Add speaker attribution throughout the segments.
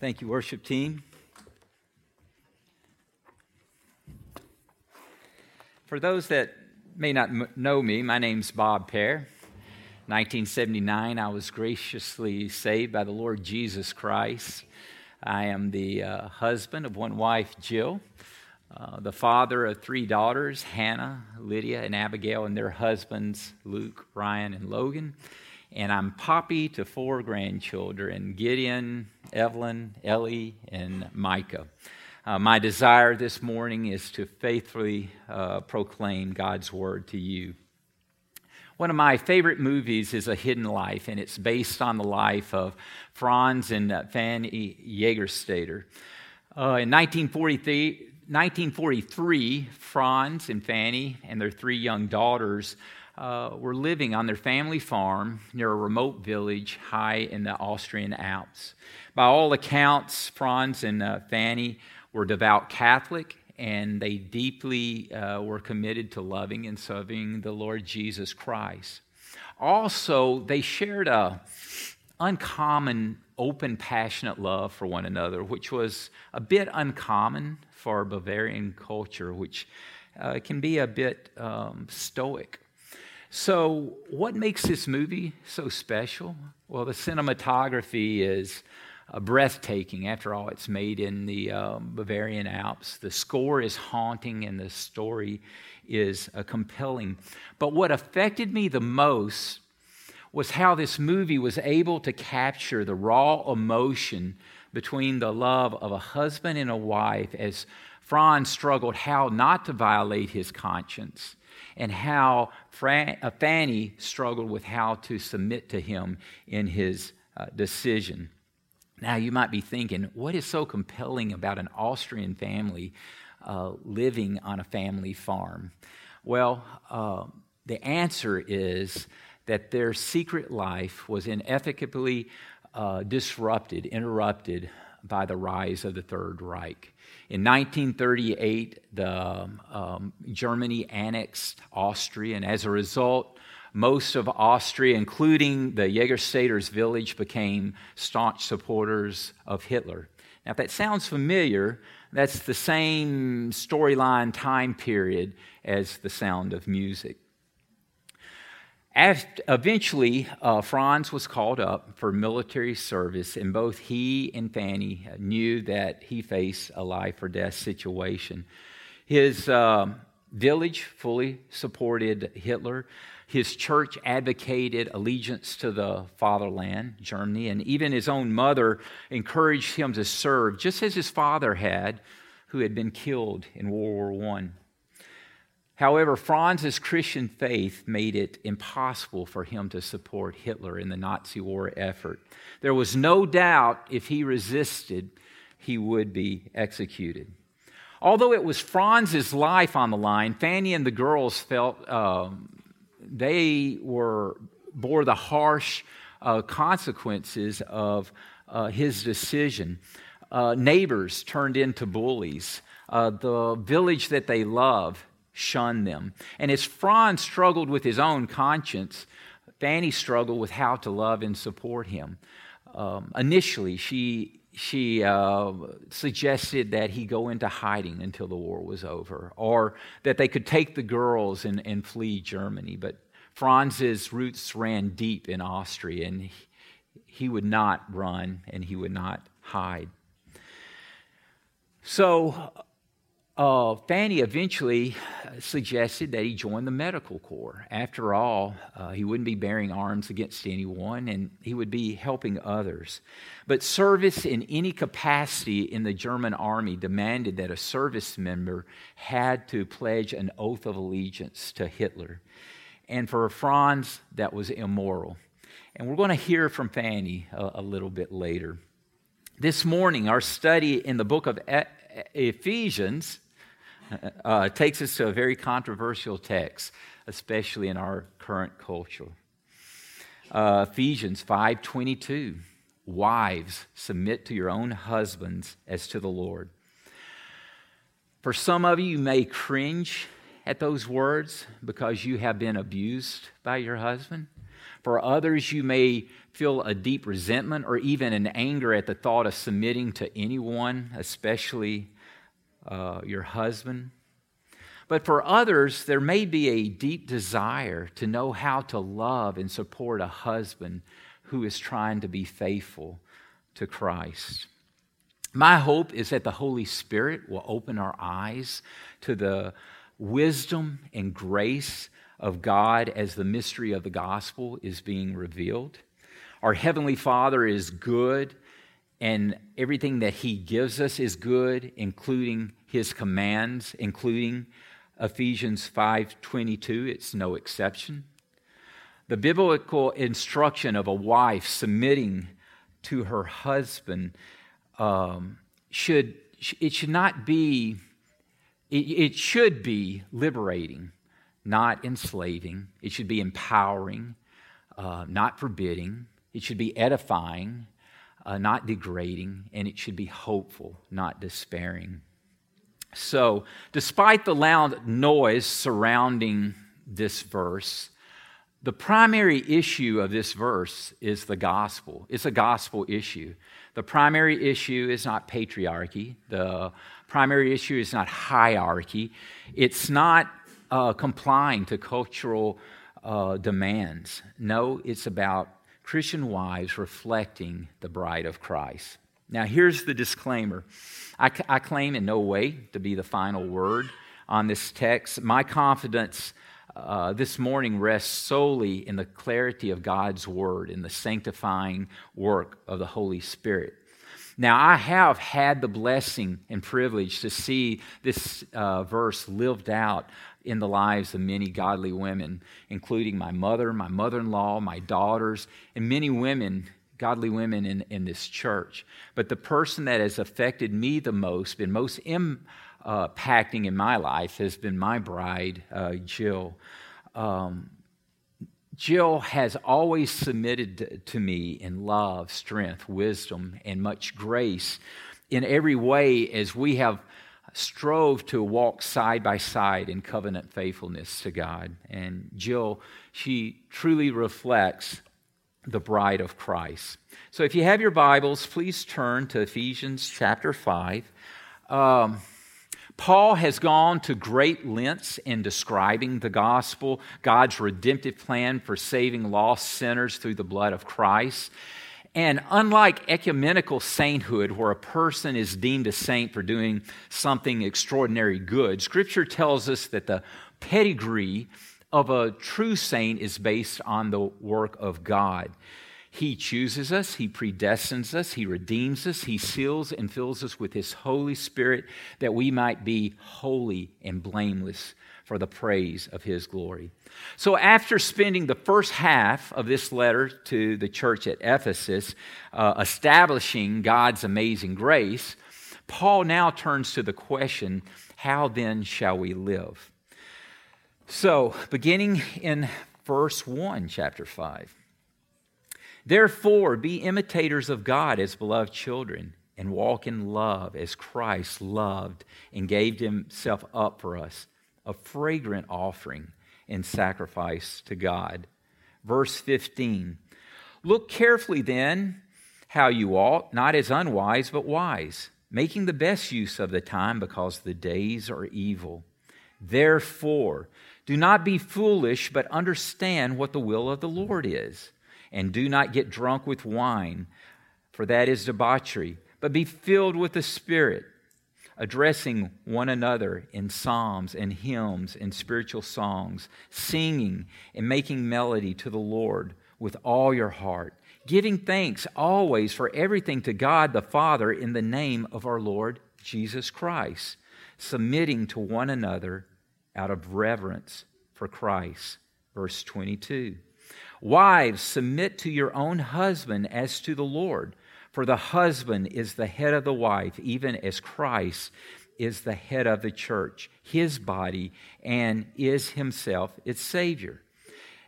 Speaker 1: Thank you, worship team. For those that may not m- know me, my name's Bob Pair. 1979, I was graciously saved by the Lord Jesus Christ. I am the uh, husband of one wife, Jill, uh, the father of three daughters, Hannah, Lydia, and Abigail, and their husbands, Luke, Ryan, and Logan. And I'm Poppy to four grandchildren Gideon, Evelyn, Ellie, and Micah. Uh, my desire this morning is to faithfully uh, proclaim God's word to you. One of my favorite movies is A Hidden Life, and it's based on the life of Franz and uh, Fanny Jaegerstatter. Uh, in 1943, 1943, Franz and Fanny and their three young daughters uh, were living on their family farm near a remote village high in the Austrian Alps. By all accounts, Franz and uh, Fanny were devout Catholic and they deeply uh, were committed to loving and serving the Lord Jesus Christ. Also, they shared a uncommon, open, passionate love for one another, which was a bit uncommon for Bavarian culture, which uh, can be a bit um, stoic. So, what makes this movie so special? Well, the cinematography is uh, breathtaking. After all, it's made in the um, Bavarian Alps. The score is haunting and the story is uh, compelling. But what affected me the most was how this movie was able to capture the raw emotion between the love of a husband and a wife as Franz struggled how not to violate his conscience and how uh, Fanny struggled with how to submit to him in his uh, decision. Now, you might be thinking, what is so compelling about an Austrian family uh, living on a family farm? Well, uh, the answer is that their secret life was inevitably uh, disrupted, interrupted by the rise of the Third Reich. In 1938, the, um, Germany annexed Austria, and as a result, most of Austria, including the Jägerstätter's village, became staunch supporters of Hitler. Now, if that sounds familiar, that's the same storyline time period as the sound of music. After, eventually, uh, Franz was called up for military service, and both he and Fanny knew that he faced a life or death situation. His uh, village fully supported Hitler. His church advocated allegiance to the fatherland, Germany, and even his own mother encouraged him to serve, just as his father had, who had been killed in World War I. However, Franz's Christian faith made it impossible for him to support Hitler in the Nazi war effort. There was no doubt if he resisted, he would be executed. Although it was Franz's life on the line, Fanny and the girls felt um, they were bore the harsh uh, consequences of uh, his decision. Uh, neighbors turned into bullies. Uh, the village that they love shun them. And as Franz struggled with his own conscience, Fanny struggled with how to love and support him. Um, initially, she, she uh, suggested that he go into hiding until the war was over, or that they could take the girls and, and flee Germany. But Franz's roots ran deep in Austria, and he, he would not run and he would not hide. So, uh, Fanny eventually suggested that he join the medical corps. After all, uh, he wouldn't be bearing arms against anyone and he would be helping others. But service in any capacity in the German army demanded that a service member had to pledge an oath of allegiance to Hitler. And for Franz, that was immoral. And we're going to hear from Fanny a, a little bit later. This morning, our study in the book of Ephesians uh, takes us to a very controversial text, especially in our current culture. Uh, Ephesians 5:22, wives submit to your own husbands as to the Lord. For some of you, you may cringe at those words because you have been abused by your husband. For others, you may feel a deep resentment or even an anger at the thought of submitting to anyone, especially uh, your husband. But for others, there may be a deep desire to know how to love and support a husband who is trying to be faithful to Christ. My hope is that the Holy Spirit will open our eyes to the wisdom and grace of God as the mystery of the gospel is being revealed. Our Heavenly Father is good, and everything that He gives us is good, including His commands, including Ephesians 5:22, it's no exception. The biblical instruction of a wife submitting to her husband um, should it should not be it, it should be liberating, not enslaving. It should be empowering, uh, not forbidding. It should be edifying, uh, not degrading, and it should be hopeful, not despairing. So, despite the loud noise surrounding this verse, the primary issue of this verse is the gospel. It's a gospel issue. The primary issue is not patriarchy. The primary issue is not hierarchy. It's not uh, complying to cultural uh, demands. No, it's about Christian wives reflecting the bride of Christ. Now, here's the disclaimer I, I claim in no way to be the final word on this text. My confidence uh, this morning rests solely in the clarity of God's word, in the sanctifying work of the Holy Spirit. Now, I have had the blessing and privilege to see this uh, verse lived out in the lives of many godly women, including my mother, my mother in law, my daughters, and many women godly women in, in this church. But the person that has affected me the most, been most impacting in my life, has been my bride, uh, Jill. Um, Jill has always submitted to me in love, strength, wisdom, and much grace in every way as we have strove to walk side by side in covenant faithfulness to God. And Jill, she truly reflects the bride of Christ. So if you have your Bibles, please turn to Ephesians chapter 5. Um, Paul has gone to great lengths in describing the gospel, God's redemptive plan for saving lost sinners through the blood of Christ. And unlike ecumenical sainthood, where a person is deemed a saint for doing something extraordinary good, Scripture tells us that the pedigree of a true saint is based on the work of God. He chooses us, He predestines us, He redeems us, He seals and fills us with His Holy Spirit that we might be holy and blameless for the praise of His glory. So, after spending the first half of this letter to the church at Ephesus, uh, establishing God's amazing grace, Paul now turns to the question how then shall we live? So, beginning in verse 1, chapter 5. Therefore, be imitators of God as beloved children, and walk in love as Christ loved and gave himself up for us, a fragrant offering and sacrifice to God. Verse 15 Look carefully then how you ought, not as unwise, but wise, making the best use of the time because the days are evil. Therefore, do not be foolish, but understand what the will of the Lord is. And do not get drunk with wine, for that is debauchery, but be filled with the Spirit, addressing one another in psalms and hymns and spiritual songs, singing and making melody to the Lord with all your heart, giving thanks always for everything to God the Father in the name of our Lord Jesus Christ, submitting to one another out of reverence for Christ. Verse 22. Wives, submit to your own husband as to the Lord, for the husband is the head of the wife, even as Christ is the head of the church, his body, and is himself its Savior.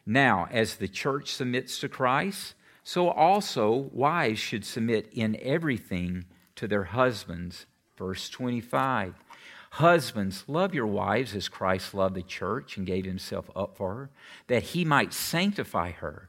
Speaker 1: Now, as the church submits to Christ, so also wives should submit in everything to their husbands. Verse 25. Husbands, love your wives as Christ loved the church and gave himself up for her, that he might sanctify her,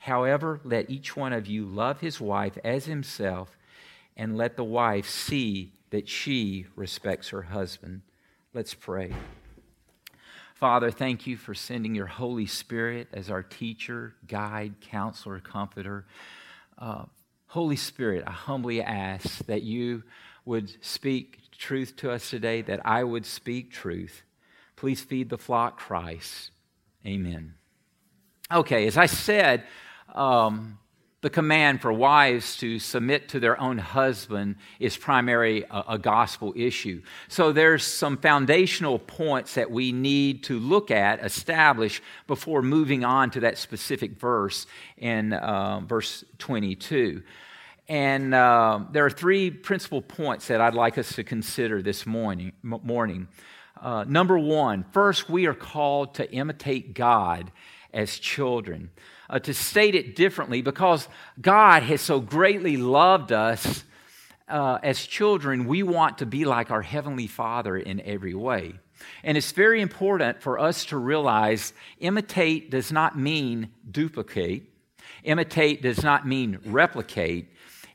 Speaker 1: However, let each one of you love his wife as himself, and let the wife see that she respects her husband. Let's pray. Father, thank you for sending your Holy Spirit as our teacher, guide, counselor, comforter. Uh, Holy Spirit, I humbly ask that you would speak truth to us today, that I would speak truth. Please feed the flock, Christ. Amen. Okay, as I said, um, the command for wives to submit to their own husband is primarily a, a, gospel issue. So there's some foundational points that we need to look at, establish before moving on to that specific verse in uh, verse 22. And uh, there are three principal points that I'd like us to consider this morning. morning. Uh, number one, first, we are called to imitate God as children. Uh, to state it differently, because God has so greatly loved us uh, as children, we want to be like our Heavenly Father in every way. And it's very important for us to realize imitate does not mean duplicate, imitate does not mean replicate.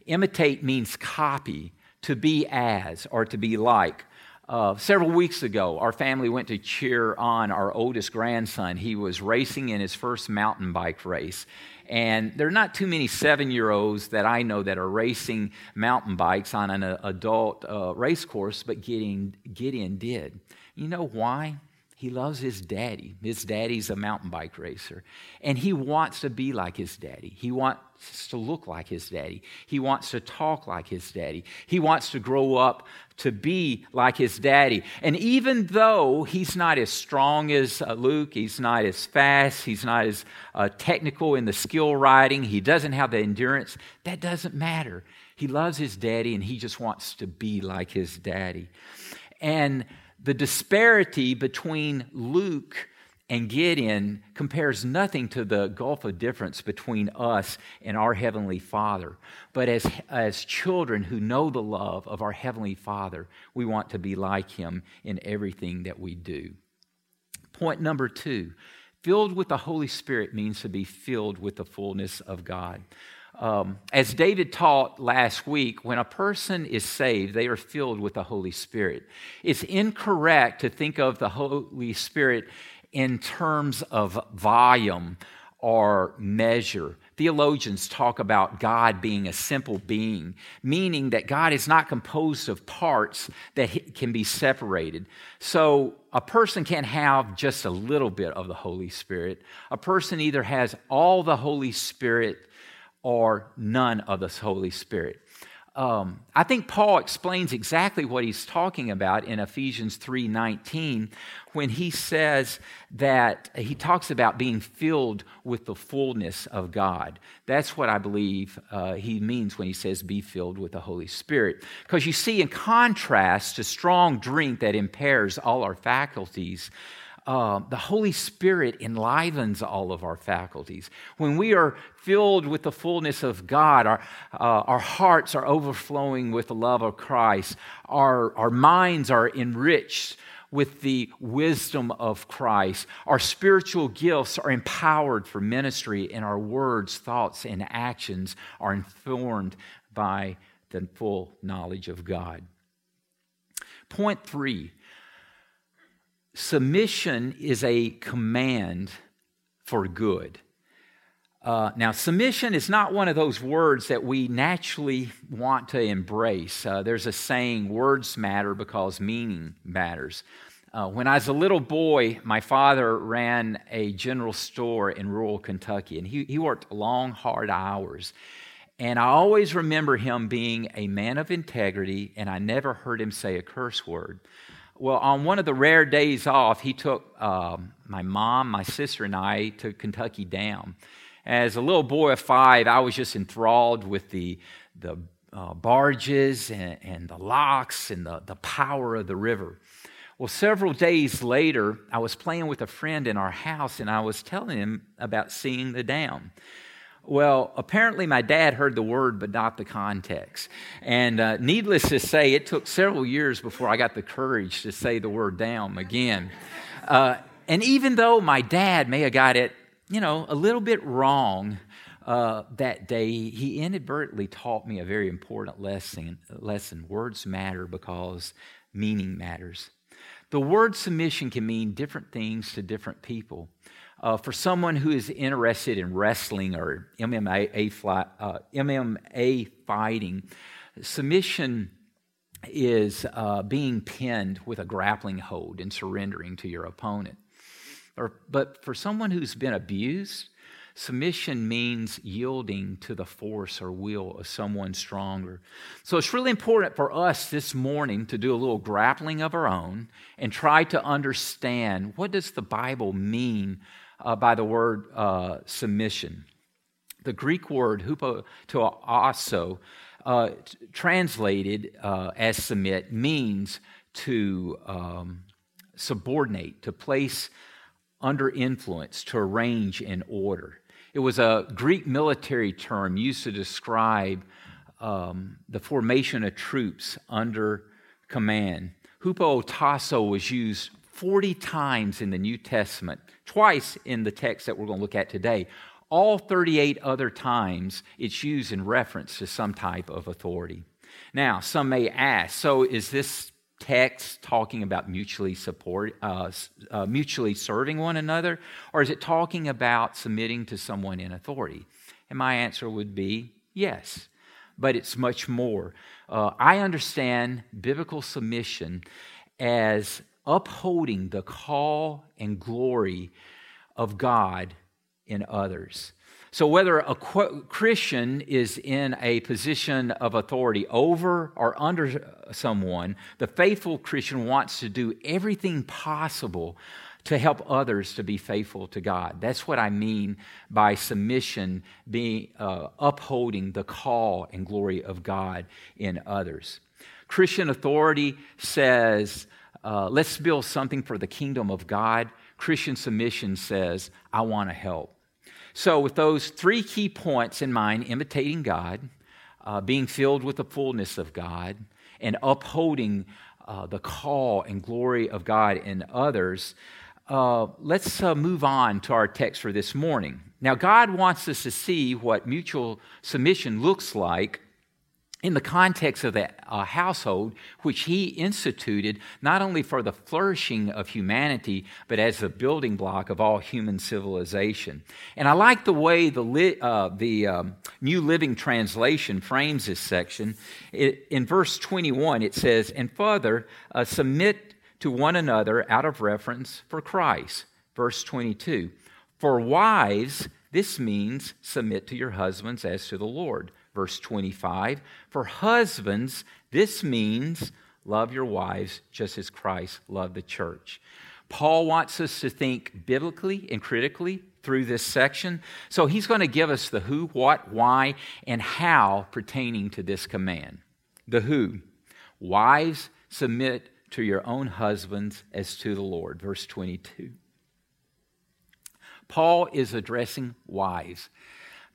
Speaker 1: Imitate means copy, to be as, or to be like. Uh, several weeks ago, our family went to cheer on our oldest grandson. He was racing in his first mountain bike race. And there are not too many seven year olds that I know that are racing mountain bikes on an uh, adult uh, race course, but Gideon, Gideon did. You know why? He loves his daddy. His daddy's a mountain bike racer. And he wants to be like his daddy. He wants to look like his daddy. He wants to talk like his daddy. He wants to grow up to be like his daddy. And even though he's not as strong as uh, Luke, he's not as fast, he's not as uh, technical in the skill riding, he doesn't have the endurance, that doesn't matter. He loves his daddy and he just wants to be like his daddy. And the disparity between Luke and Gideon compares nothing to the gulf of difference between us and our Heavenly Father. But as, as children who know the love of our Heavenly Father, we want to be like Him in everything that we do. Point number two filled with the Holy Spirit means to be filled with the fullness of God. Um, as David taught last week, when a person is saved, they are filled with the Holy Spirit. It's incorrect to think of the Holy Spirit in terms of volume or measure. Theologians talk about God being a simple being, meaning that God is not composed of parts that can be separated. So a person can't have just a little bit of the Holy Spirit. A person either has all the Holy Spirit or none of the Holy Spirit. Um, I think Paul explains exactly what he's talking about in Ephesians 3:19 when he says that he talks about being filled with the fullness of God. That's what I believe uh, he means when he says be filled with the Holy Spirit. Because you see, in contrast to strong drink that impairs all our faculties, uh, the Holy Spirit enlivens all of our faculties. When we are filled with the fullness of God, our, uh, our hearts are overflowing with the love of Christ, our, our minds are enriched with the wisdom of Christ. Our spiritual gifts are empowered for ministry, and our words, thoughts, and actions are informed by the full knowledge of God. Point three submission is a command for good. Uh, now, submission is not one of those words that we naturally want to embrace. Uh, there's a saying, words matter because meaning matters. Uh, when I was a little boy, my father ran a general store in rural Kentucky, and he, he worked long, hard hours. And I always remember him being a man of integrity, and I never heard him say a curse word. Well, on one of the rare days off, he took um, my mom, my sister, and I to Kentucky Dam. As a little boy of five, I was just enthralled with the, the uh, barges and, and the locks and the, the power of the river. Well, several days later, I was playing with a friend in our house and I was telling him about seeing the dam. Well, apparently my dad heard the word, but not the context. And uh, needless to say, it took several years before I got the courage to say the word dam again. Uh, and even though my dad may have got it, you know, a little bit wrong, uh, that day, he inadvertently taught me a very important lesson. Lesson: words matter because meaning matters. The word submission can mean different things to different people. Uh, for someone who is interested in wrestling or MMA, fly, uh, MMA fighting, submission is uh, being pinned with a grappling hold and surrendering to your opponent. Or, but for someone who's been abused, Submission means yielding to the force or will of someone stronger. So it's really important for us this morning to do a little grappling of our own and try to understand what does the Bible mean uh, by the word uh, submission. The Greek word hupotasso, uh, translated uh, as submit, means to um, subordinate, to place under influence, to arrange in order. It was a Greek military term used to describe um, the formation of troops under command. Hupotasso was used 40 times in the New Testament, twice in the text that we're going to look at today. All 38 other times it's used in reference to some type of authority. Now, some may ask so is this text talking about mutually support, uh, uh, mutually serving one another, or is it talking about submitting to someone in authority? And my answer would be yes, but it's much more. Uh, I understand biblical submission as upholding the call and glory of God in others. So, whether a Christian is in a position of authority over or under someone, the faithful Christian wants to do everything possible to help others to be faithful to God. That's what I mean by submission, being uh, upholding the call and glory of God in others. Christian authority says, uh, let's build something for the kingdom of God. Christian submission says, I want to help. So, with those three key points in mind imitating God, uh, being filled with the fullness of God, and upholding uh, the call and glory of God in others, uh, let's uh, move on to our text for this morning. Now, God wants us to see what mutual submission looks like in the context of that uh, household, which he instituted not only for the flourishing of humanity, but as the building block of all human civilization. And I like the way the, li- uh, the um, New Living Translation frames this section. It, in verse 21, it says, And further, uh, submit to one another out of reverence for Christ. Verse 22, For wives, this means submit to your husbands as to the Lord verse 25. For husbands, this means love your wives just as Christ loved the church. Paul wants us to think biblically and critically through this section. So he's going to give us the who, what, why, and how pertaining to this command. The who. Wives, submit to your own husbands as to the Lord. Verse 22. Paul is addressing wives.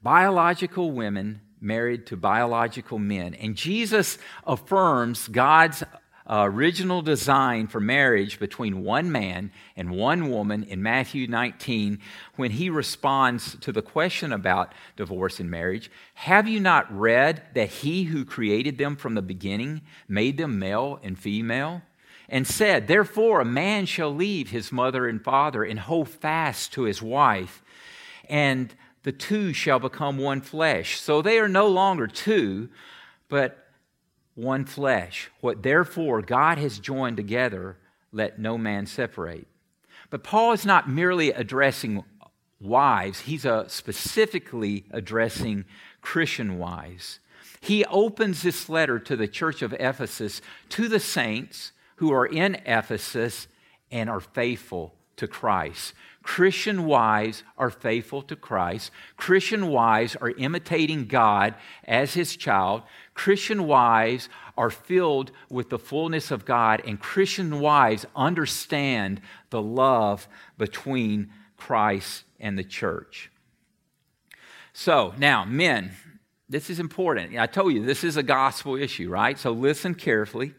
Speaker 1: Biological women married to biological men. And Jesus affirms God's uh, original design for marriage between one man and one woman in Matthew 19 when he responds to the question about divorce and marriage. Have you not read that he who created them from the beginning made them male and female? And said, Therefore, a man shall leave his mother and father and hold fast to his wife, and the two shall become one flesh. So they are no longer two, but one flesh. What therefore God has joined together, let no man separate. But Paul is not merely addressing wives, he's uh, specifically addressing Christian wives. He opens this letter to the church of Ephesus to the saints who are in Ephesus and are faithful to Christ. Christian wives are faithful to Christ. Christian wives are imitating God as his child. Christian wives are filled with the fullness of God, and Christian wives understand the love between Christ and the church. So, now, men, this is important. I told you this is a gospel issue, right? So, listen carefully.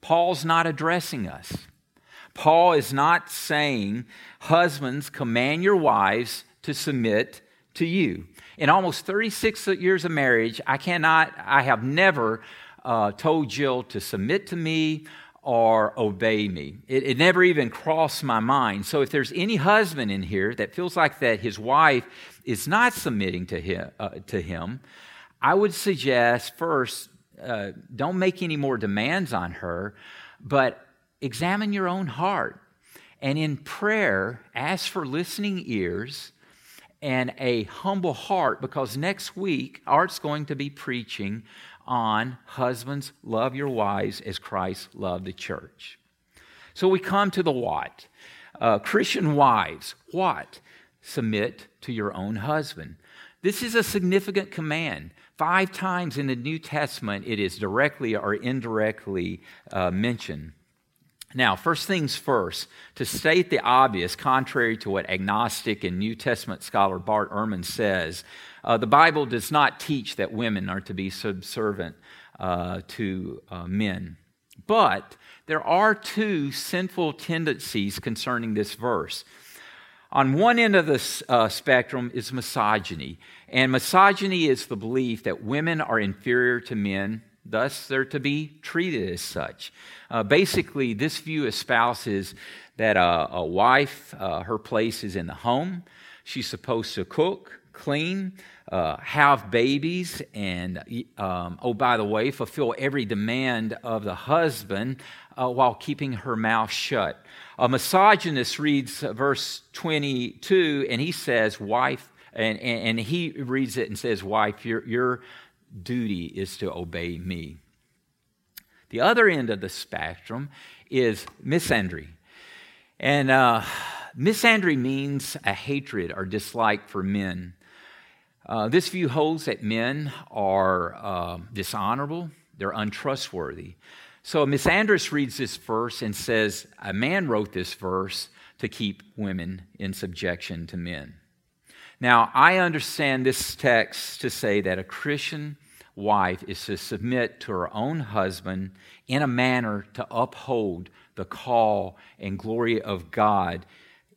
Speaker 1: Paul's not addressing us. Paul is not saying, Husbands, command your wives to submit to you. In almost 36 years of marriage, I cannot, I have never uh, told Jill to submit to me or obey me. It, it, never even crossed my mind. So if there's any husband in here that feels like that his wife is not submitting to him, uh, to him I would suggest first, uh, don't make any more demands on her, but examine your own heart. And in prayer, ask for listening ears and a humble heart because next week, Art's going to be preaching on husbands, love your wives as Christ loved the church. So we come to the what. Uh, Christian wives, what? Submit to your own husband. This is a significant command. Five times in the New Testament, it is directly or indirectly uh, mentioned. Now, first things first, to state the obvious, contrary to what agnostic and New Testament scholar Bart Ehrman says, uh, the Bible does not teach that women are to be subservient uh, to uh, men. But there are two sinful tendencies concerning this verse. On one end of the uh, spectrum is misogyny. And misogyny is the belief that women are inferior to men, thus, they're to be treated as such. Uh, basically, this view espouses that a, a wife, uh, her place is in the home. She's supposed to cook, clean, uh, have babies, and, um, oh, by the way, fulfill every demand of the husband uh, while keeping her mouth shut. A misogynist reads verse 22 and he says, Wife, and, and, and he reads it and says, Wife, your, your duty is to obey me. The other end of the spectrum is misandry. And uh, misandry means a hatred or dislike for men. Uh, this view holds that men are uh, dishonorable, they're untrustworthy. So misandrist reads this verse and says, A man wrote this verse to keep women in subjection to men. Now, I understand this text to say that a Christian wife is to submit to her own husband in a manner to uphold the call and glory of God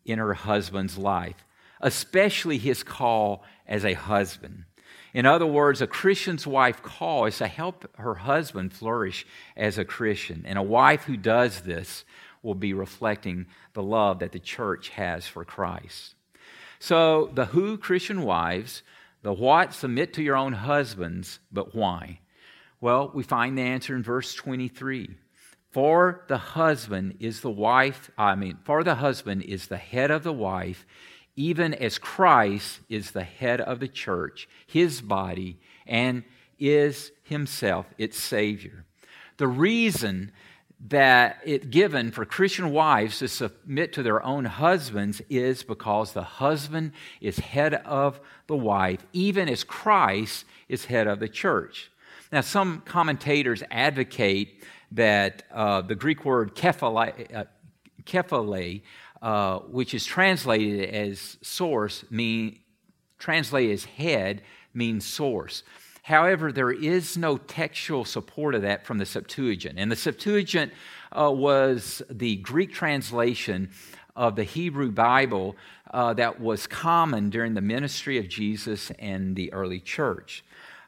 Speaker 1: in her husband's life, especially his call as a husband. In other words, a Christian's wife call is to help her husband flourish as a Christian. And a wife who does this will be reflecting the love that the church has for Christ. So, the who Christian wives, the what submit to your own husbands, but why? Well, we find the answer in verse 23. For the husband is the wife, I mean, for the husband is the head of the wife, even as Christ is the head of the church, his body, and is himself its Savior. The reason that it given for Christian wives to submit to their own husbands is because the husband is head of the wife, even as Christ is head of the church. Now, some commentators advocate that uh, the Greek word kephale, uh, uh, which is translated as source, mean translated as head, means source. However, there is no textual support of that from the Septuagint. And the Septuagint uh, was the Greek translation of the Hebrew Bible uh, that was common during the ministry of Jesus and the early church.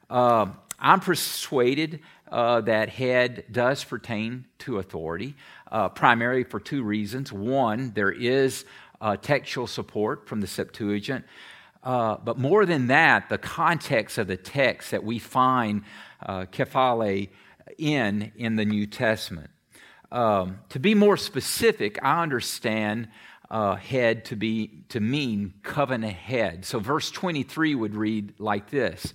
Speaker 1: Uh, I'm persuaded uh, that head does pertain to authority, uh, primarily for two reasons. One, there is uh, textual support from the Septuagint. Uh, but more than that, the context of the text that we find uh, kephale in in the New Testament. Um, to be more specific, I understand uh, head to be to mean covenant head. So verse 23 would read like this: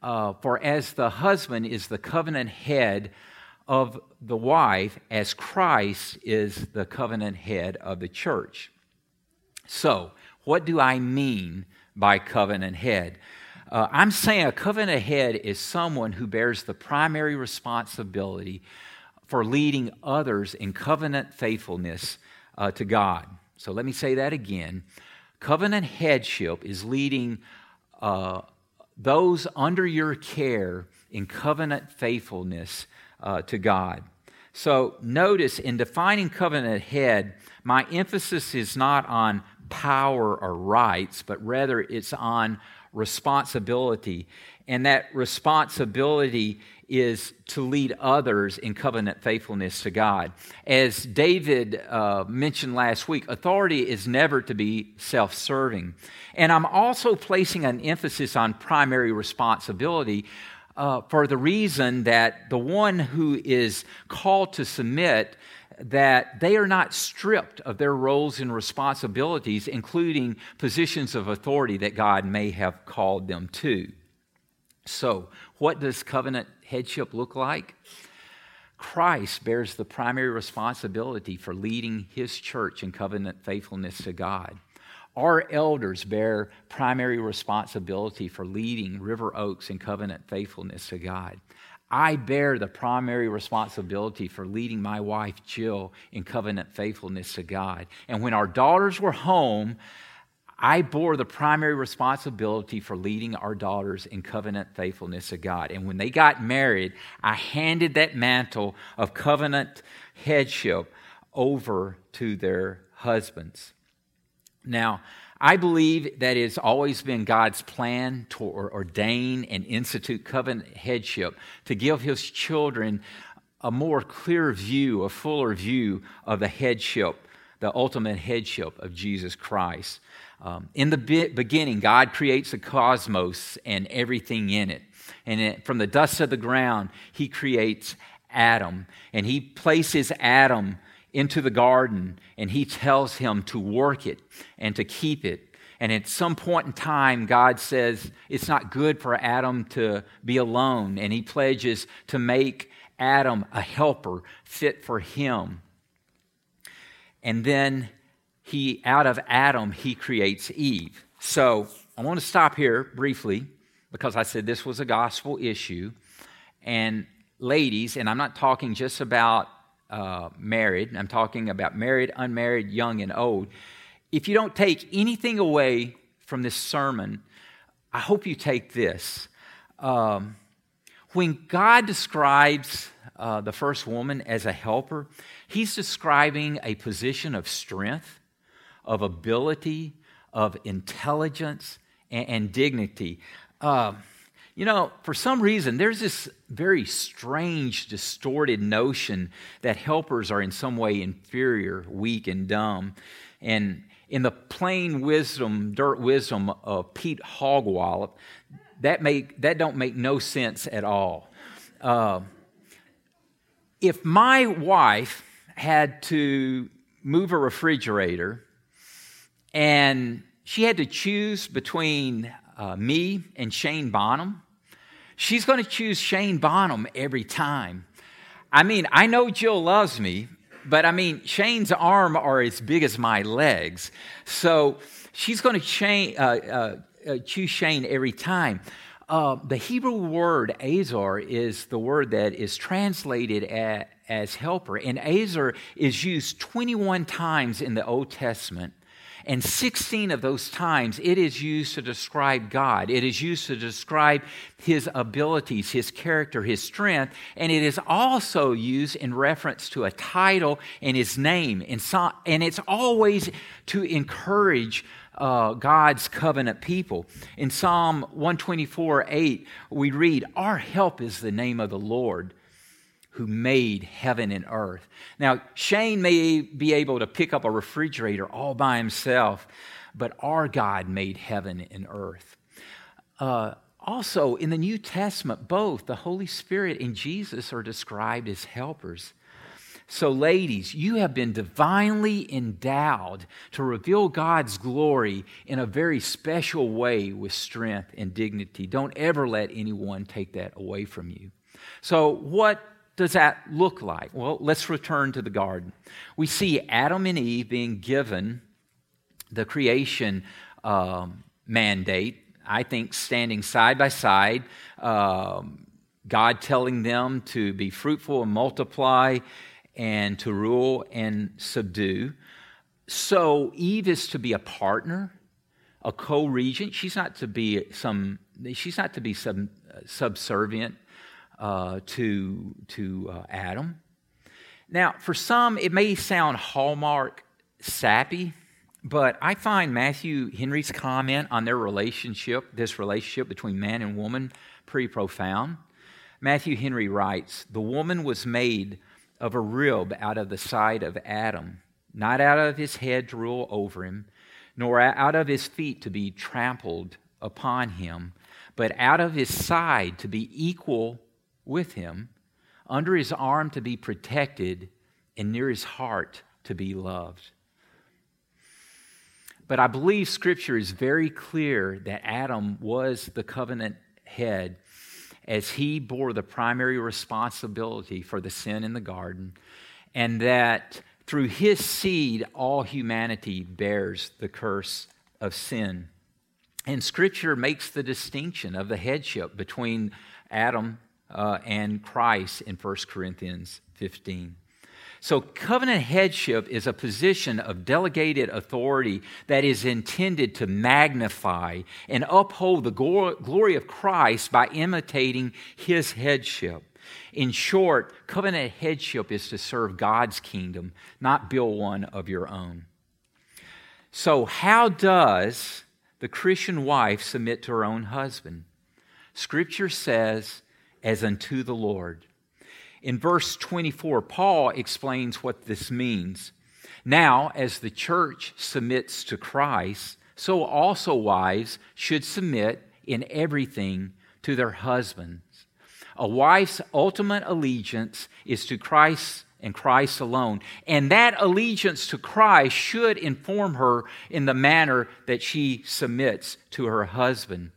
Speaker 1: uh, For as the husband is the covenant head of the wife, as Christ is the covenant head of the church. So, what do I mean by covenant head? Uh, I'm saying a covenant head is someone who bears the primary responsibility for leading others in covenant faithfulness uh, to God. So let me say that again. Covenant headship is leading uh, those under your care in covenant faithfulness uh, to God. So notice in defining covenant head, my emphasis is not on power or rights, but rather it's on responsibility. And that responsibility is to lead others in covenant faithfulness to God. As David uh, mentioned last week, authority is never to be self serving. And I'm also placing an emphasis on primary responsibility. Uh, for the reason that the one who is called to submit that they are not stripped of their roles and responsibilities, including positions of authority that God may have called them to. So, what does covenant headship look like? Christ bears the primary responsibility for leading his church in covenant faithfulness to God. Our elders bear primary responsibility for leading River Oaks in covenant faithfulness to God. I bear the primary responsibility for leading my wife Jill in covenant faithfulness to God. And when our daughters were home, I bore the primary responsibility for leading our daughters in covenant faithfulness to God. And when they got married, I handed that mantle of covenant headship over to their husbands. Now, I believe that it's always been God's plan to ordain and institute covenant headship to give his children a more clear view, a fuller view of the headship, the ultimate headship of Jesus Christ. Um, in the beginning, God creates the cosmos and everything in it. And it, from the dust of the ground, he creates Adam. And he places Adam into the garden and he tells him to work it and to keep it. And at some point in time, God says it's not good for Adam to be alone. And he pledges to make Adam a helper fit for him. And then he, out of Adam, he creates Eve. So I want to stop here briefly because I said this was a gospel issue. And ladies, and I'm not talking just about uh, married, I'm talking about married, unmarried, young, and old. If you don't take anything away from this sermon, I hope you take this. Um, when God describes uh, the first woman as a helper, he's describing a position of strength, of ability, of intelligence, and, and dignity. Uh, you know, for some reason, there's this very strange, distorted notion that helpers are in some way inferior, weak, and dumb. And in the plain wisdom, dirt wisdom of Pete Hogwallop, that, make, that don't make no sense at all. Uh, if my wife had to move a refrigerator and she had to choose between uh, me and Shane Bonham, she's going to choose Shane Bonham every time. I mean, I know Jill loves me, but I mean, Shane's arm are as big as my legs. So she's going to uh, uh, uh, choose Shane every time. Uh, the Hebrew word azar is the word that is translated as, as helper, and azar is used 21 times in the Old Testament and 16 of those times, it is used to describe God. It is used to describe his abilities, his character, his strength. And it is also used in reference to a title and his name. And it's always to encourage uh, God's covenant people. In Psalm 124 8, we read, Our help is the name of the Lord who made heaven and earth. Now, Shane may be able to pick up a refrigerator all by himself, but our God made heaven and earth. Uh, also, in the New Testament, both the Holy Spirit and Jesus are described as helpers. So, ladies, you have been divinely endowed to reveal God's glory in a very special way with strength and dignity. Don't ever let anyone take that away from you. So, what does that look like? Well, let's return to the garden. We see Adam and Eve being given the creation um, mandate, I think, standing side by side. Um, God telling them to be fruitful and multiply and to rule and subdue. So Eve is to be a partner, a co-regent. She's not to be some. She's not to be some subservient uh, to to uh, Adam. Now, for some, it may sound hallmark sappy, but I find Matthew Henry's comment on their relationship, this relationship between man and woman, pretty profound. Matthew Henry writes The woman was made of a rib out of the side of Adam, not out of his head to rule over him, nor out of his feet to be trampled upon him, but out of his side to be equal with him, under his arm to be protected, and near his heart to be loved. But I believe Scripture is very clear that Adam was the covenant head as he bore the primary responsibility for the sin in the garden, and that through his seed, all humanity bears the curse of sin. And Scripture makes the distinction of the headship between Adam uh, and Christ in 1 Corinthians 15. So, covenant headship is a position of delegated authority that is intended to magnify and uphold the glory of Christ by imitating his headship. In short, covenant headship is to serve God's kingdom, not build one of your own. So, how does the Christian wife submit to her own husband? Scripture says, as unto the Lord. In verse 24, Paul explains what this means. Now, as the church submits to Christ, so also wives should submit in everything to their husbands. A wife's ultimate allegiance is to Christ and Christ alone. And that allegiance to Christ should inform her in the manner that she submits to her husband.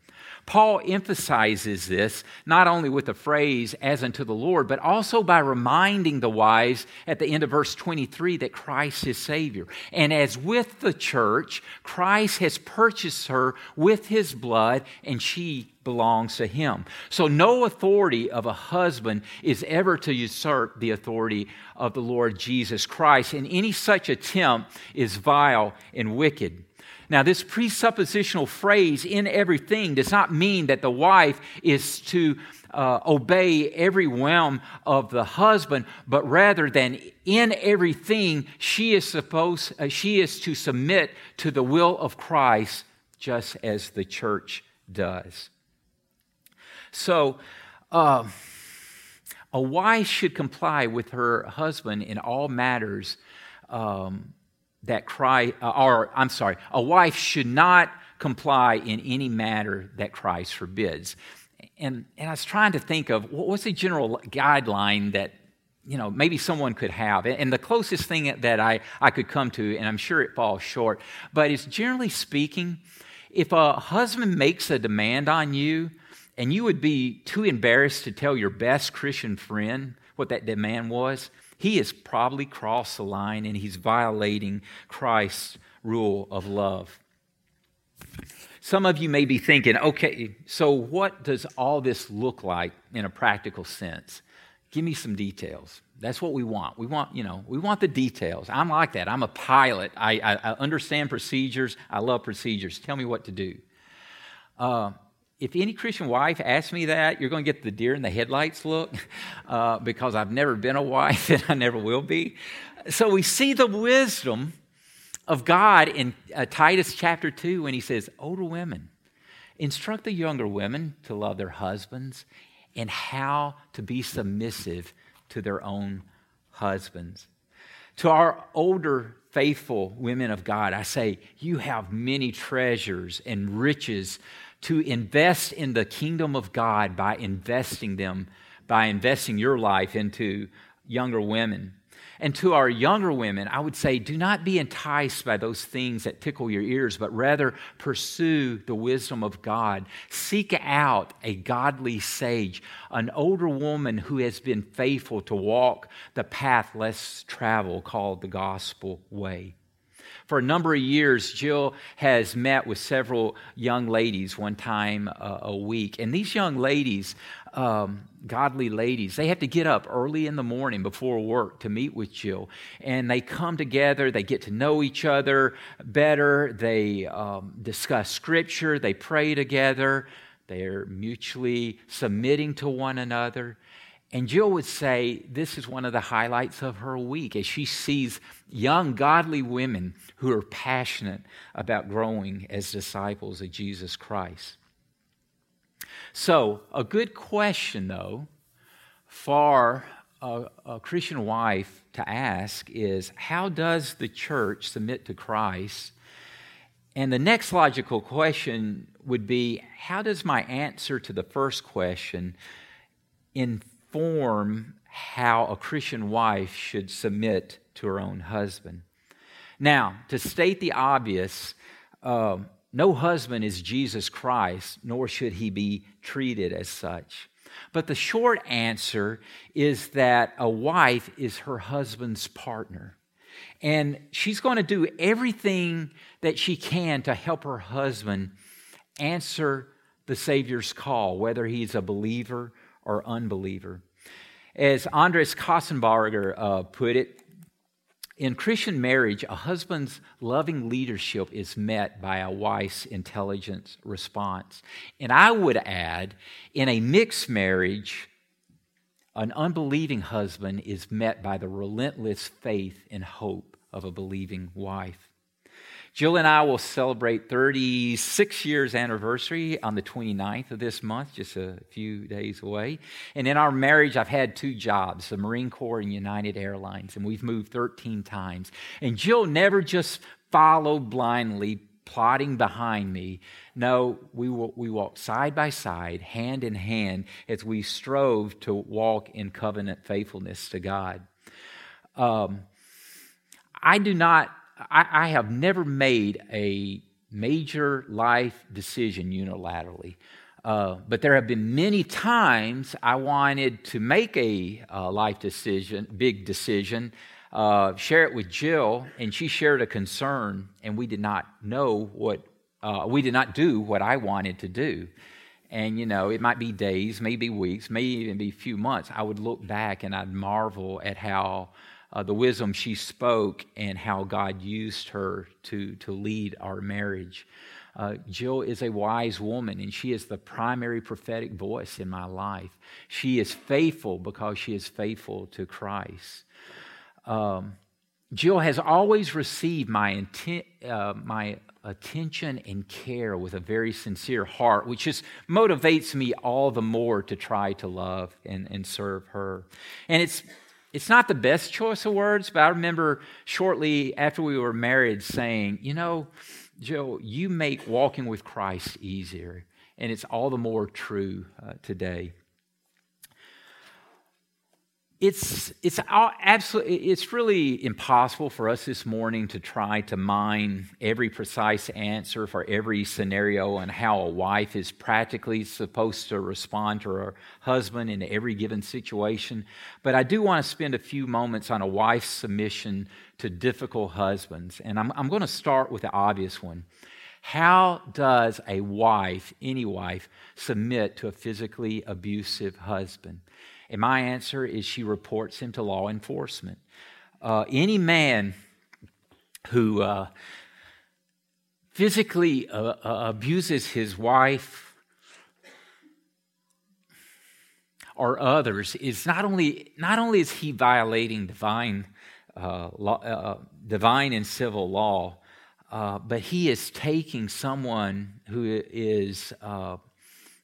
Speaker 1: Paul emphasizes this not only with the phrase, as unto the Lord, but also by reminding the wives at the end of verse 23 that Christ is Savior. And as with the church, Christ has purchased her with his blood, and she belongs to him. So, no authority of a husband is ever to usurp the authority of the Lord Jesus Christ, and any such attempt is vile and wicked. Now, this presuppositional phrase, in everything, does not mean that the wife is to uh, obey every whim of the husband, but rather than in everything, she is supposed, uh, she is to submit to the will of Christ, just as the church does. So, uh, a wife should comply with her husband in all matters um, that Christ, uh, or I'm sorry, a wife should not comply in any matter that Christ forbids. And, and I was trying to think of what's a general guideline that you know maybe someone could have and the closest thing that I, I could come to and i'm sure it falls short but it's generally speaking if a husband makes a demand on you and you would be too embarrassed to tell your best christian friend what that demand was he has probably crossed the line and he's violating Christ's rule of love. Some of you may be thinking, okay, so what does all this look like in a practical sense? Give me some details. That's what we want. We want, you know, we want the details. I'm like that. I'm a pilot. I, I, I understand procedures. I love procedures. Tell me what to do. Uh, if any Christian wife asks me that, you're going to get the deer in the headlights look uh, because I've never been a wife and I never will be. So we see the wisdom of God in uh, Titus chapter 2 when he says, Older women, instruct the younger women to love their husbands and how to be submissive to their own husbands. To our older faithful women of God, I say, you have many treasures and riches to invest in the kingdom of God by investing them, by investing your life into younger women. And to our younger women, I would say do not be enticed by those things that tickle your ears, but rather pursue the wisdom of God. Seek out a godly sage, an older woman who has been faithful to walk the path less traveled called the gospel way. For a number of years, Jill has met with several young ladies one time a, a week. And these young ladies, um, godly ladies, they have to get up early in the morning before work to meet with Jill. And they come together, they get to know each other better, they um, discuss scripture, they pray together, they're mutually submitting to one another. And Jill would say this is one of the highlights of her week as she sees young, godly women who are passionate about growing as disciples of Jesus Christ. So, a good question, though, for a, a Christian wife to ask is how does the church submit to Christ? And the next logical question would be how does my answer to the first question in inform how a Christian wife should submit to her own husband. Now, to state the obvious, uh, no husband is Jesus Christ, nor should he be treated as such. But the short answer is that a wife is her husband's partner. And she's going to do everything that she can to help her husband answer the Savior's call, whether he's a believer or unbeliever. As Andreas Köstenberger uh, put it, in Christian marriage, a husband's loving leadership is met by a wife's intelligent response. And I would add, in a mixed marriage, an unbelieving husband is met by the relentless faith and hope of a believing wife. Jill and I will celebrate 36 years anniversary on the 29th of this month, just a few days away. And in our marriage, I've had two jobs, the Marine Corps and United Airlines, and we've moved 13 times. And Jill never just followed blindly, plodding behind me. No, we, we walked side by side, hand in hand, as we strove to walk in covenant faithfulness to God. Um, I do not I, I have never made a major life decision unilaterally. Uh, but there have been many times I wanted to make a uh, life decision, big decision, uh, share it with Jill, and she shared a concern, and we did not know what, uh, we did not do what I wanted to do. And, you know, it might be days, maybe weeks, maybe even be a few months. I would look back and I'd marvel at how uh, the wisdom she spoke and how God used her to, to lead our marriage. Uh, Jill is a wise woman, and she is the primary prophetic voice in my life. She is faithful because she is faithful to Christ. Um, Jill has always received my, intent, uh, my attention and care with a very sincere heart, which just motivates me all the more to try to love and, and serve her. And it's it's not the best choice of words, but I remember shortly after we were married saying, You know, Joe, you make walking with Christ easier. And it's all the more true uh, today it's it's absolutely it's really impossible for us this morning to try to mine every precise answer for every scenario and how a wife is practically supposed to respond to her husband in every given situation. But i do want to spend a few moments on a wife's submission to difficult husbands. And i'm, I'm going to start with the obvious one. How does a wife any wife submit to a physically abusive husband and my answer is she reports him to law enforcement. Uh, any man who uh, physically uh, uh abuses his wife or others is not only not only is he violating divine uh, law, uh, divine and civil law, but he is taking someone who is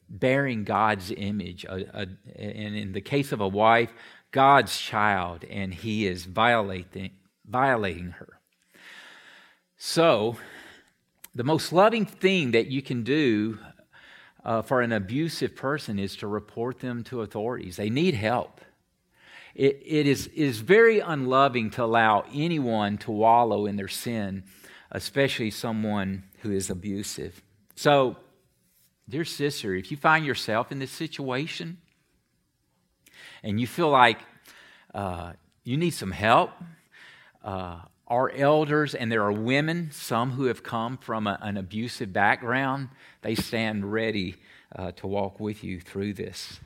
Speaker 1: bearing God's image. and in the case of a wife, God's child, and he is violating, violating her. So, the most loving thing that you can do uh, for an abusive person is to report them to authorities. They need help. it, it is, is very unloving to allow anyone to wallow in their sin, especially someone who is abusive. So, dear sister, if you find yourself in this situation and you feel like uh, you need some help, uh, our elders, and there are women, some who have come from a, an abusive background, they stand ready uh, to walk with you through this.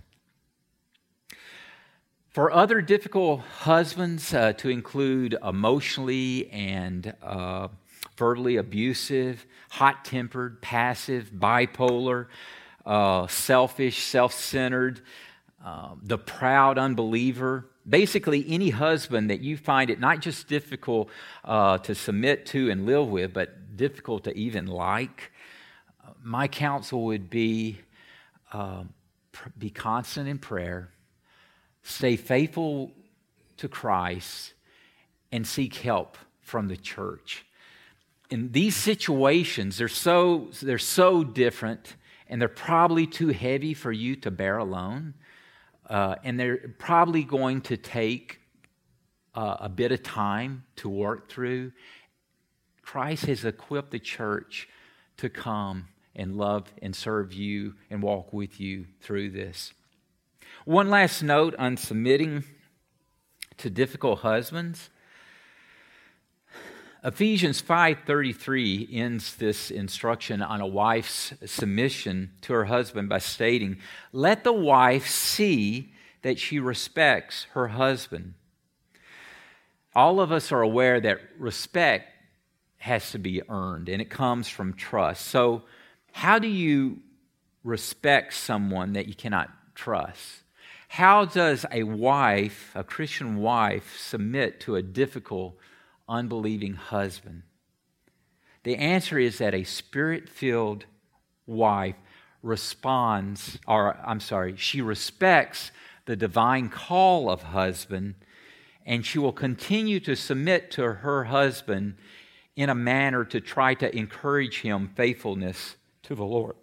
Speaker 1: For other difficult husbands, uh, to include emotionally and uh, verbally abusive, hot tempered, passive, bipolar, uh, selfish, self centered, uh, the proud unbeliever, basically any husband that you find it not just difficult uh, to submit to and live with, but difficult to even like, my counsel would be uh, be constant in prayer, stay faithful to Christ, and seek help from the church. In these situations, they're so, they're so different, and they're probably too heavy for you to bear alone. Uh, and they're probably going to take uh, a bit of time to work through. Christ has equipped the church to come and love and serve you and walk with you through this. One last note on submitting to difficult husbands. Ephesians 5:33 ends this instruction on a wife's submission to her husband by stating, "Let the wife see that she respects her husband." All of us are aware that respect has to be earned and it comes from trust. So, how do you respect someone that you cannot trust? How does a wife, a Christian wife, submit to a difficult unbelieving husband? The answer is that a spirit filled wife responds, or I'm sorry, she respects the divine call of husband, and she will continue to submit to her husband in a manner to try to encourage him faithfulness to the Lord.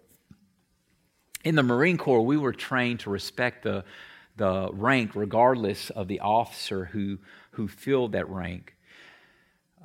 Speaker 1: In the Marine Corps, we were trained to respect the, the rank regardless of the officer who, who filled that rank.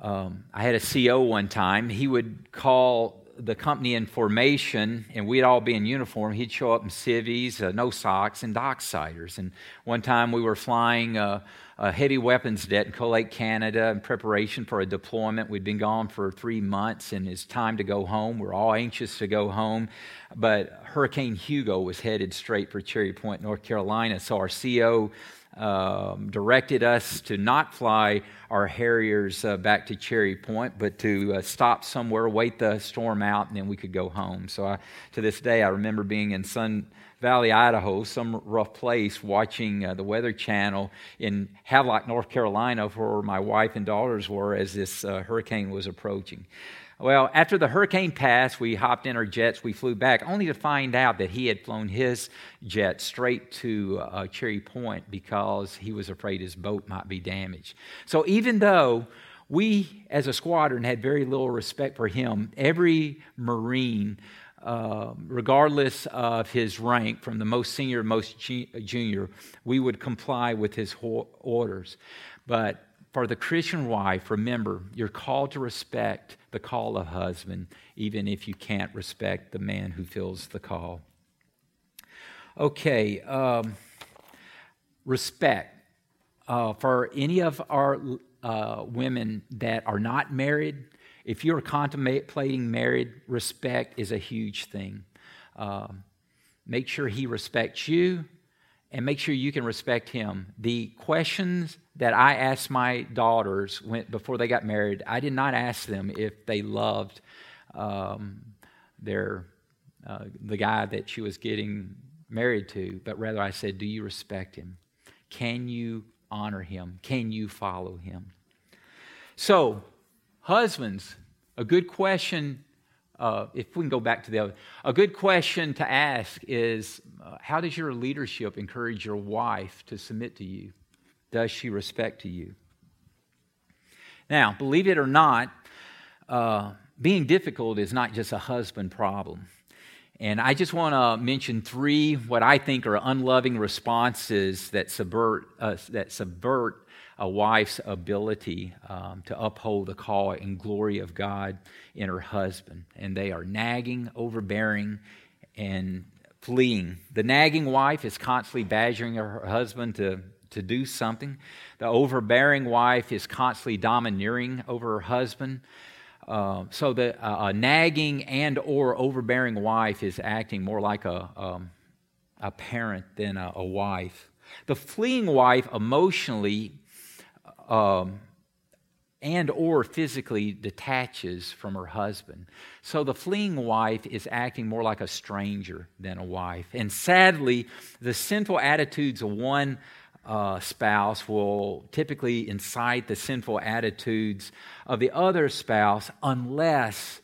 Speaker 1: Um, I had a CO one time. He would call the company in formation, and we'd all be in uniform. He'd show up in civvies, uh, no socks, and docksiders. And one time we were flying a heavy weapons det in Cold Lake, Canada, in preparation for a deployment. We'd been gone for three months, and it's time to go home. We're all anxious to go home, but Hurricane Hugo was headed straight for Cherry Point, North Carolina. So our CO um, directed us to not fly our Harriers uh, back to Cherry Point, but to uh, stop somewhere, wait the storm out, and then we could go home. So I, to this day, I remember being in Sun Valley, Idaho, some rough place, watching uh, the Weather Channel in Havelock, North Carolina, where my wife and daughters were as this uh, hurricane was approaching. Well, after the hurricane passed, we hopped in our jets, we flew back, only to find out that he had flown his jet straight to uh, Cherry Point because he was afraid his boat might be damaged. So even though we as a squadron had very little respect for him, every Marine, uh, regardless of his rank, from the most senior most junior, we would comply with his orders. But for the Christian wife, remember, you're called to respect the call of husband, even if you can't respect the man who fills the call. Okay, um, respect. Uh, for any of our uh, women that are not married, if you're contemplating married, respect is a huge thing. Um, make sure he respects you and make sure you can respect him. The questions that I asked my daughters when, before they got married, I did not ask them if they loved um, their uh, the guy that she was getting married to, but rather I said, "Do you respect him? Can you honor him? Can you follow him?" So, husbands, a good question uh, if we can go back to the other, a good question to ask is uh, how does your leadership encourage your wife to submit to you? Does she respect to you? Now, believe it or not, uh, being difficult is not just a husband problem. And I just want to mention three what I think are unloving responses that subvert, uh, that subvert a wife's ability um, to uphold the call and glory of God in her husband. And they are nagging, overbearing, and fleeing. The nagging wife is constantly badgering her husband to, to do something. The overbearing wife is constantly domineering over her husband. Uh, so the uh, a nagging and or overbearing wife is acting more like a, um, a parent than a, a, wife. The fleeing wife emotionally um, and or physically detaches from her husband. So the fleeing wife is acting more like a stranger than a wife. And sadly, the sinful attitudes of one uh, spouse will typically incite the sinful attitudes of the other spouse unless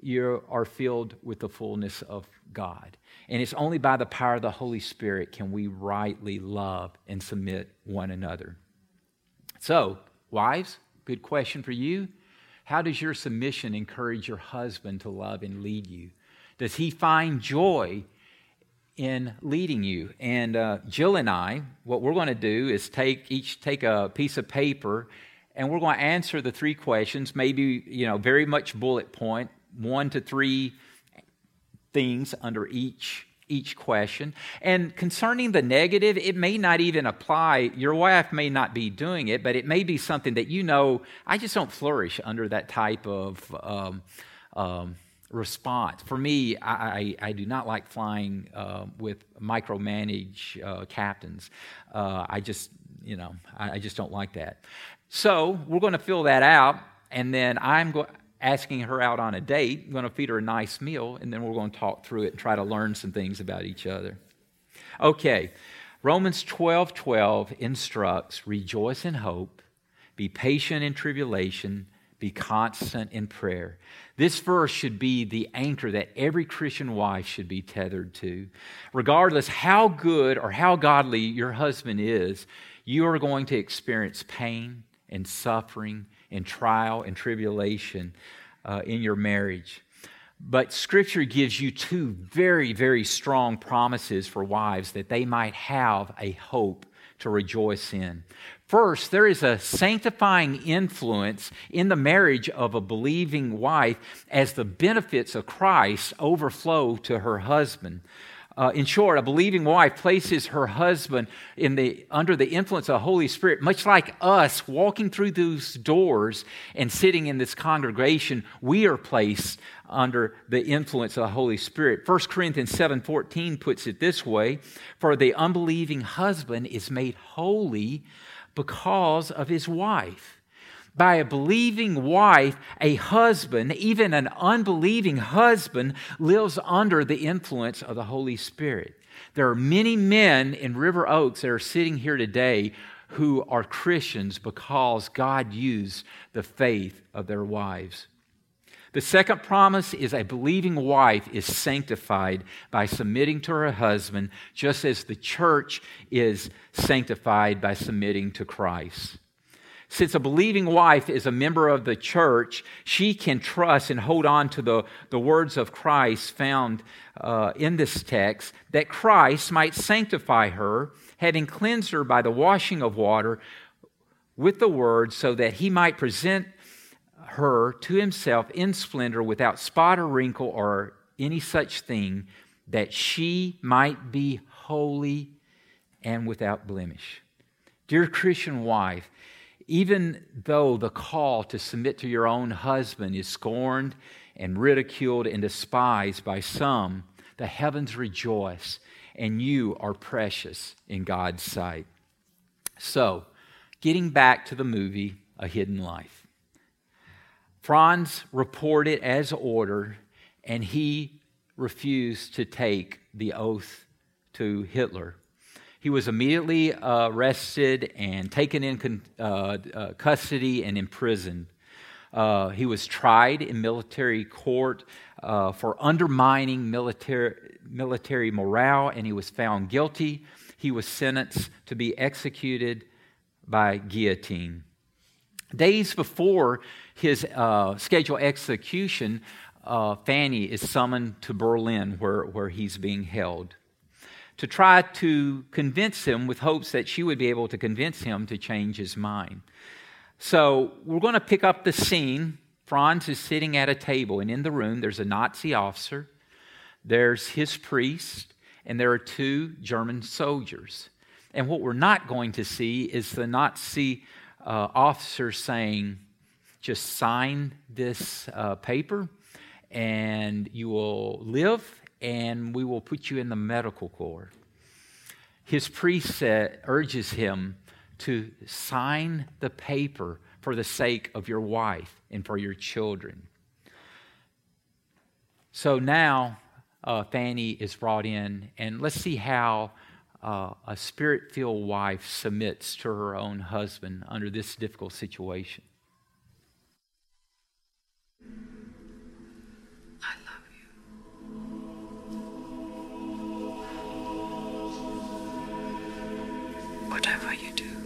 Speaker 1: you are filled with the fullness of God. And it's only by the power of the Holy Spirit can we rightly love and submit one another. So, wives, good question for you. How does your submission encourage your husband to love and lead you? Does he find joy in leading you? And uh, Jill and I, what we're going to do is take each take a piece of paper, and we're going to answer the three questions. Maybe you know very much bullet point, one to three things under each each question. And concerning the negative, it may not even apply. Your wife may not be doing it, but it may be something that you know, I just don't flourish under that type of um, um, response. For me, I, I, I, do not like flying uh, with micromanage uh, captains. Uh, I just, you know, I, I just don't like that. So we're going to fill that out, and then I'm going asking her out on a date. I'm going to feed her a nice meal, and then we're going to talk through it and try to learn some things about each other. Okay, Romans 12 12 instructs rejoice in hope, be patient in tribulation, be constant in prayer. This verse should be the anchor that every Christian wife should be tethered to. Regardless how good or how godly your husband is, you are going to experience pain and suffering and trial and tribulation uh, in your marriage. But Scripture gives you two very, very strong promises for wives that they might have a hope to rejoice in. First, there is a sanctifying influence in the marriage of a believing wife as the benefits of Christ overflow to her husband. Uh, in short, a believing wife places her husband in the, under the influence of the Holy Spirit, much like us walking through those doors and sitting in this congregation, we are placed under the influence of the Holy Spirit. 1 Corinthians 7:14 puts it this way, for the unbelieving husband is made holy because of his wife by a believing wife, a husband, even an unbelieving husband, lives under the influence of the Holy Spirit. There are many men in River Oaks that are sitting here today who are Christians because God used the faith of their wives. The second promise is a believing wife is sanctified by submitting to her husband, just as the church is sanctified by submitting to Christ. Since a believing wife is a member of the church, she can trust and hold on to the, the words of Christ found uh, in this text that Christ might sanctify her, having cleansed her by the washing of water with the word, so that he might present her to himself in splendor without spot or wrinkle or any such thing, that she might be holy and without blemish. Dear Christian wife, even though the call to submit to your own husband is scorned and ridiculed and despised by some, the heavens rejoice, and you are precious in God's sight. So, getting back to the movie, A Hidden Life. Franz reported as ordered, and he refused to take the oath to Hitler. He was immediately uh, arrested and taken in uh, uh, custody and imprisoned. Uh, he was tried in military court for undermining military, military morale, and he was found guilty. He was sentenced to be executed by guillotine. Days before his scheduled execution, Fanny is summoned to Berlin, where, where he's being held, to try to convince him with hopes that she would be able to convince him to change his mind. So we're going to pick up the scene. Franz is sitting at a table, and in the room there's a Nazi officer, there's his priest, and there are two German soldiers. And what we're not going to see is the Nazi uh, officer saying, just sign this uh, paper and you will live and we will put you in the medical corps. His priest urges him to sign the paper for the sake of your wife and for your children. So now uh, Fanny is brought in, and let's see how uh, a spirit filled wife submits to her own husband under this difficult situation.
Speaker 2: Whatever you do.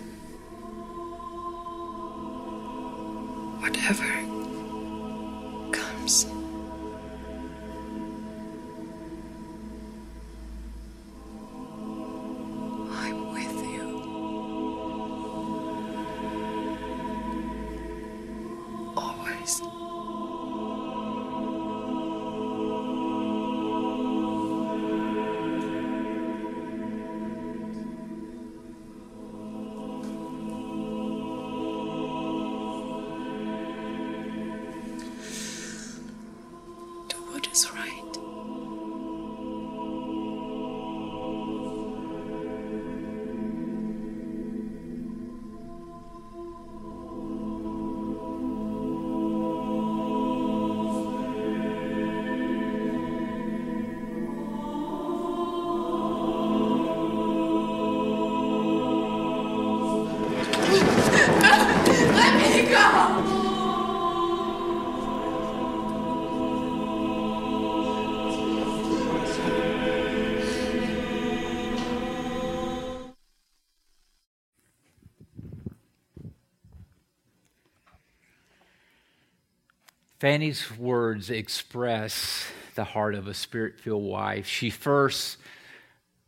Speaker 1: Fanny's words express the heart of a spirit filled wife. She first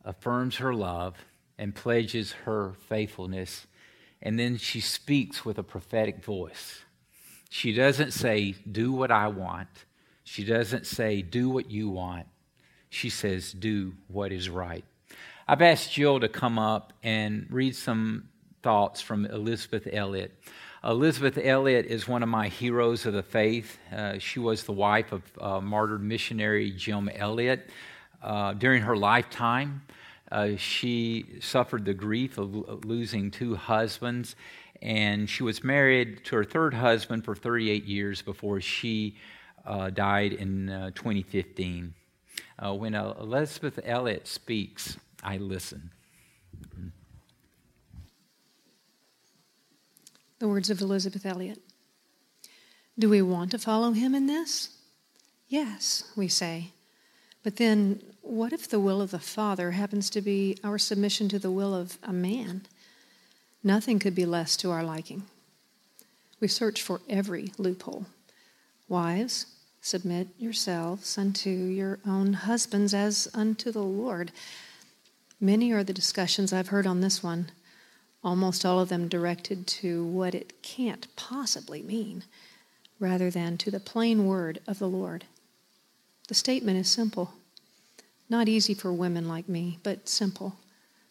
Speaker 1: affirms her love and pledges her faithfulness, and then she speaks with a prophetic voice. She doesn't say, Do what I want. She doesn't say, Do what you want. She says, Do what is right. I've asked Jill to come up and read some thoughts from Elisabeth Elliot. Elisabeth Elliot is one of my heroes of the faith. Uh, she was the wife of uh, martyred missionary Jim Elliot. Uh, during her lifetime, uh, she suffered the grief of lo- losing two husbands, and she was married to her third husband for 38 years before she uh, died in uh, 2015. when Elisabeth Elliot speaks, I listen.
Speaker 3: The words of Elisabeth Elliot. Do we want to follow him in this? Yes, we say. But then, what if the will of the Father happens to be our submission to the will of a man? Nothing could be less to our liking. We search for every loophole. Wives, submit yourselves unto your own husbands as unto the Lord. Many are the discussions I've heard on this one almost all of them directed to what it can't possibly mean, rather than to the plain word of the Lord. The statement is simple, not easy for women like me, but simple.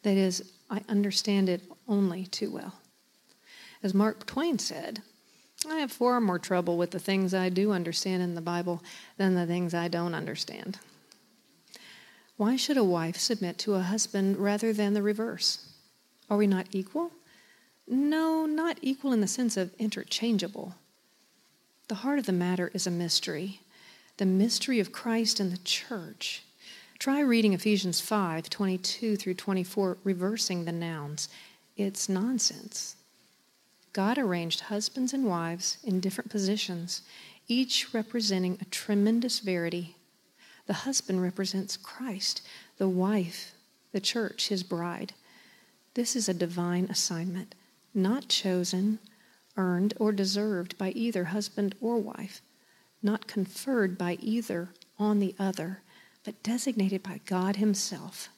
Speaker 3: That is, I understand it only too well. As Mark Twain said, I have far more trouble with the things I do understand in the Bible than the things I don't understand. Why should a wife submit to a husband rather than the reverse? Are we not equal? No, not equal in the sense of interchangeable. The heart of the matter is a mystery the mystery of Christ and the church. Try reading Ephesians 5 22 through 24, reversing the nouns. It's nonsense. God arranged husbands and wives in different positions, each representing a tremendous verity. The husband represents Christ, the wife, the church, his bride. This is a divine assignment, not chosen, earned, or deserved by either husband or wife. not conferred by either on the other, but designated by God Himself.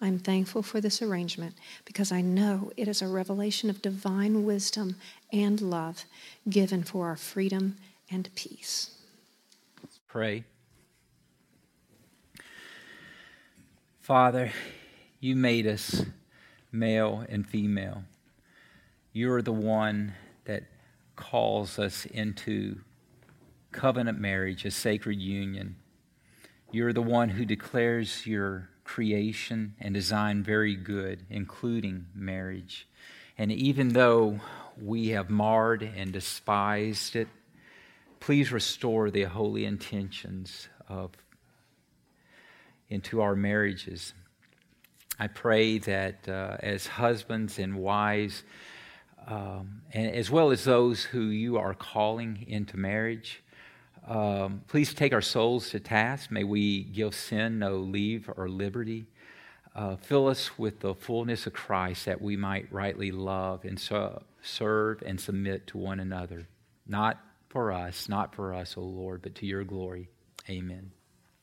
Speaker 3: I'm thankful for this arrangement because I know it is a revelation of divine wisdom and love given for our freedom and peace.
Speaker 1: Pray. Father, you made us male and female. You're the one that calls us into covenant marriage, a sacred union. You're the one who declares your creation and design very good, including marriage. And even though we have marred and despised it, please restore the holy intentions of into our marriages. I pray that uh, as husbands and wives, um, and as well as those who you are calling into marriage, um, please take our souls to task. May we give sin no leave or liberty. Uh, fill us with the fullness of Christ that we might rightly love and so, serve and submit to one another. Not for us, not for us, O Lord, but to your glory. Amen.